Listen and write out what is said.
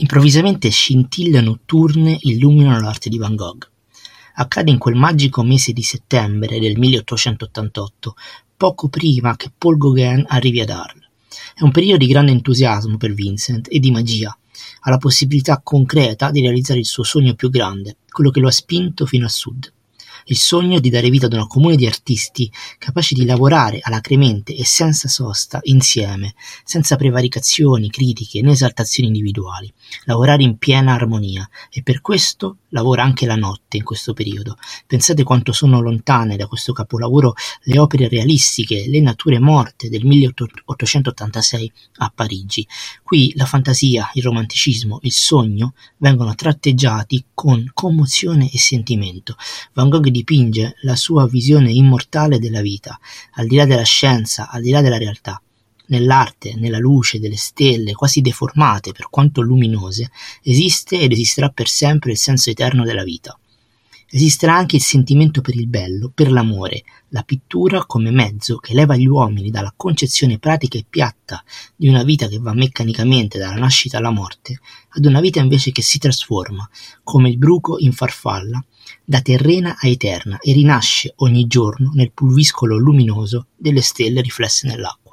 Improvvisamente scintille notturne illuminano l'arte di Van Gogh. Accade in quel magico mese di settembre del 1888, poco prima che Paul Gauguin arrivi ad Arles. È un periodo di grande entusiasmo per Vincent e di magia. Ha la possibilità concreta di realizzare il suo sogno più grande, quello che lo ha spinto fino a sud il sogno di dare vita ad una comune di artisti capaci di lavorare alacremente e senza sosta insieme, senza prevaricazioni, critiche né esaltazioni individuali, lavorare in piena armonia e per questo lavora anche la notte in questo periodo. Pensate quanto sono lontane da questo capolavoro le opere realistiche, le nature morte del 1886 a Parigi. Qui la fantasia, il romanticismo, il sogno vengono tratteggiati con commozione e sentimento. Van Gogh dipinge la sua visione immortale della vita, al di là della scienza, al di là della realtà. Nell'arte, nella luce delle stelle, quasi deformate per quanto luminose, esiste ed esisterà per sempre il senso eterno della vita. Esisterà anche il sentimento per il bello, per l'amore, la pittura come mezzo che leva gli uomini dalla concezione pratica e piatta di una vita che va meccanicamente dalla nascita alla morte, ad una vita invece che si trasforma, come il bruco in farfalla, da terrena a eterna e rinasce ogni giorno nel pulviscolo luminoso delle stelle riflesse nell'acqua.